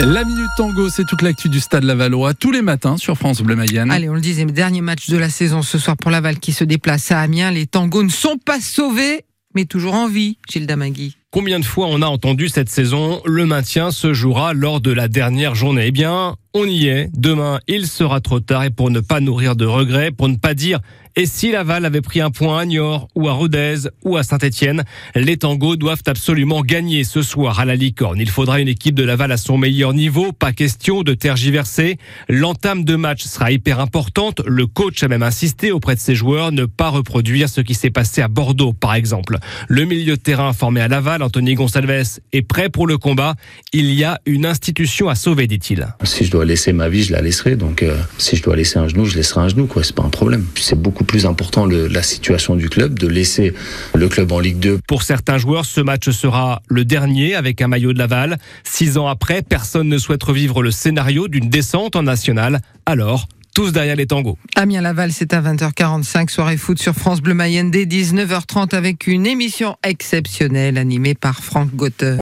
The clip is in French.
La Minute Tango, c'est toute l'actu du Stade Lavallois, tous les matins sur France Bleu Mayenne. Allez, on le disait, dernier match de la saison ce soir pour Laval qui se déplace à Amiens. Les tangos ne sont pas sauvés, mais toujours en vie, Gilles Damagui. Combien de fois on a entendu cette saison Le maintien se jouera lors de la dernière journée? Eh bien, on y est. Demain, il sera trop tard et pour ne pas nourrir de regrets, pour ne pas dire et si Laval avait pris un point à Niort ou à Rodez ou à Saint-Etienne, les tangos doivent absolument gagner ce soir à la licorne. Il faudra une équipe de Laval à son meilleur niveau, pas question de tergiverser. L'entame de match sera hyper importante. Le coach a même insisté auprès de ses joueurs ne pas reproduire ce qui s'est passé à Bordeaux, par exemple. Le milieu de terrain formé à Laval, Anthony Gonsalves, est prêt pour le combat. Il y a une institution à sauver, dit-il. Si je dois laisser ma vie, je la laisserai. Donc, euh, si je dois laisser un genou, je laisserai un genou. Quoi, c'est pas un problème. C'est beaucoup plus important le, la situation du club, de laisser le club en Ligue 2. Pour certains joueurs, ce match sera le dernier avec un maillot de Laval. Six ans après, personne ne souhaite revivre le scénario d'une descente en national. Alors, derrière les tangos. Amiens Laval, c'est à 20h45, soirée foot sur France Bleu Mayenne dès 19h30 avec une émission exceptionnelle animée par Franck Gotteur.